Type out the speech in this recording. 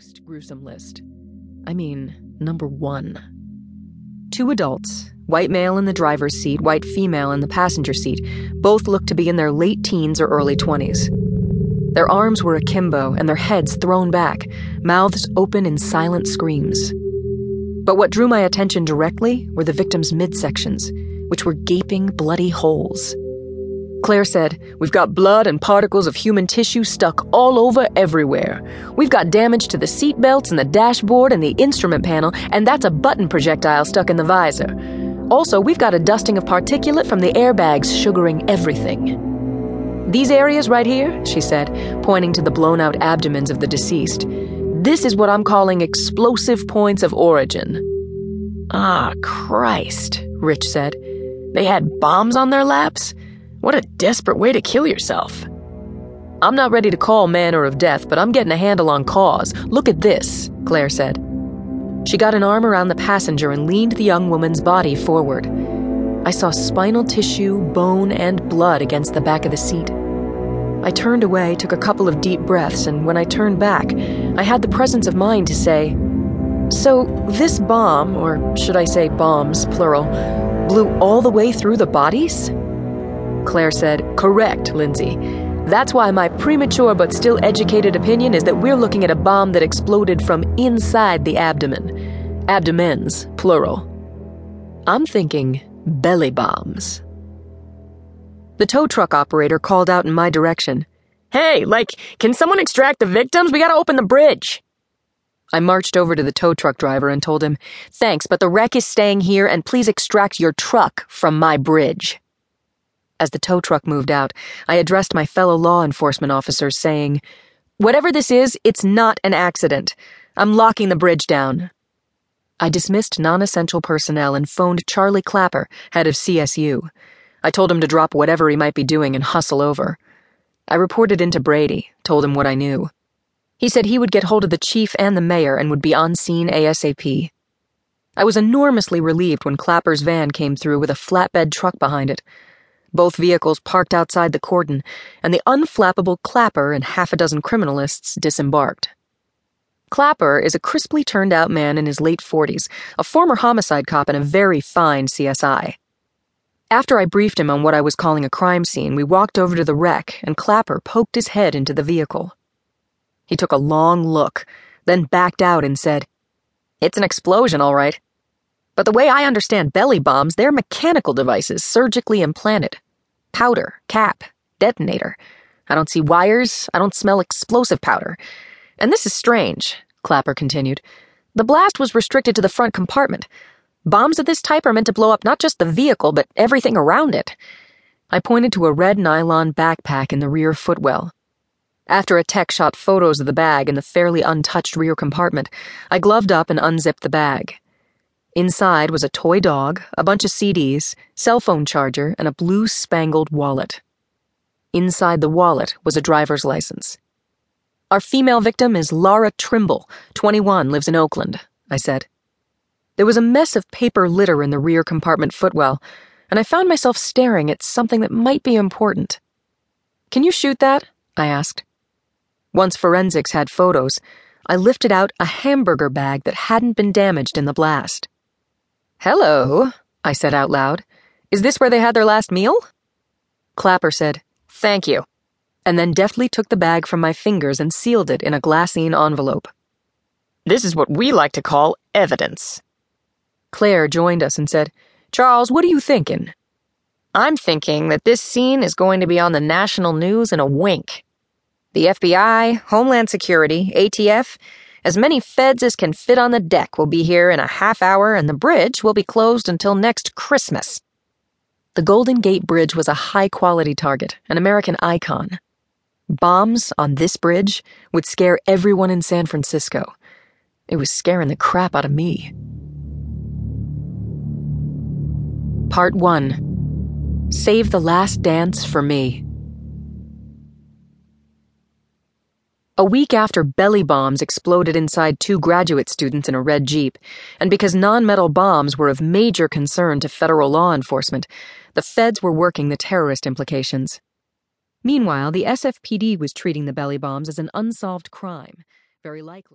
most gruesome list. I mean, number one. Two adults, white male in the driver's seat, white female in the passenger seat, both looked to be in their late teens or early 20s. Their arms were akimbo and their heads thrown back, mouths open in silent screams. But what drew my attention directly were the victims' midsections, which were gaping, bloody holes. Claire said, We've got blood and particles of human tissue stuck all over everywhere. We've got damage to the seat belts and the dashboard and the instrument panel, and that's a button projectile stuck in the visor. Also, we've got a dusting of particulate from the airbags sugaring everything. These areas right here, she said, pointing to the blown out abdomens of the deceased, this is what I'm calling explosive points of origin. Ah, Christ, Rich said. They had bombs on their laps? What a desperate way to kill yourself. I'm not ready to call manner of death, but I'm getting a handle on cause. Look at this, Claire said. She got an arm around the passenger and leaned the young woman's body forward. I saw spinal tissue, bone, and blood against the back of the seat. I turned away, took a couple of deep breaths, and when I turned back, I had the presence of mind to say, So, this bomb, or should I say bombs, plural, blew all the way through the bodies? Claire said, Correct, Lindsay. That's why my premature but still educated opinion is that we're looking at a bomb that exploded from inside the abdomen. Abdomens, plural. I'm thinking belly bombs. The tow truck operator called out in my direction. Hey, like, can someone extract the victims? We gotta open the bridge. I marched over to the tow truck driver and told him, Thanks, but the wreck is staying here, and please extract your truck from my bridge. As the tow truck moved out, I addressed my fellow law enforcement officers, saying, Whatever this is, it's not an accident. I'm locking the bridge down. I dismissed non essential personnel and phoned Charlie Clapper, head of CSU. I told him to drop whatever he might be doing and hustle over. I reported into Brady, told him what I knew. He said he would get hold of the chief and the mayor and would be on scene ASAP. I was enormously relieved when Clapper's van came through with a flatbed truck behind it. Both vehicles parked outside the cordon, and the unflappable Clapper and half a dozen criminalists disembarked. Clapper is a crisply turned out man in his late 40s, a former homicide cop and a very fine CSI. After I briefed him on what I was calling a crime scene, we walked over to the wreck, and Clapper poked his head into the vehicle. He took a long look, then backed out and said, It's an explosion, all right. But the way I understand belly bombs, they're mechanical devices surgically implanted. Powder, cap, detonator. I don't see wires, I don't smell explosive powder. And this is strange, Clapper continued. The blast was restricted to the front compartment. Bombs of this type are meant to blow up not just the vehicle, but everything around it. I pointed to a red nylon backpack in the rear footwell. After a tech shot photos of the bag in the fairly untouched rear compartment, I gloved up and unzipped the bag. Inside was a toy dog, a bunch of CDs, cell phone charger, and a blue spangled wallet. Inside the wallet was a driver's license. Our female victim is Laura Trimble, 21, lives in Oakland, I said. There was a mess of paper litter in the rear compartment footwell, and I found myself staring at something that might be important. Can you shoot that? I asked. Once forensics had photos, I lifted out a hamburger bag that hadn't been damaged in the blast. Hello, I said out loud. Is this where they had their last meal? Clapper said, Thank you, and then deftly took the bag from my fingers and sealed it in a glassine envelope. This is what we like to call evidence. Claire joined us and said, Charles, what are you thinking? I'm thinking that this scene is going to be on the national news in a wink. The FBI, Homeland Security, ATF, as many feds as can fit on the deck will be here in a half hour, and the bridge will be closed until next Christmas. The Golden Gate Bridge was a high quality target, an American icon. Bombs on this bridge would scare everyone in San Francisco. It was scaring the crap out of me. Part 1 Save the Last Dance for Me. A week after belly bombs exploded inside two graduate students in a red Jeep, and because non-metal bombs were of major concern to federal law enforcement, the feds were working the terrorist implications. Meanwhile, the SFPD was treating the belly bombs as an unsolved crime, very likely.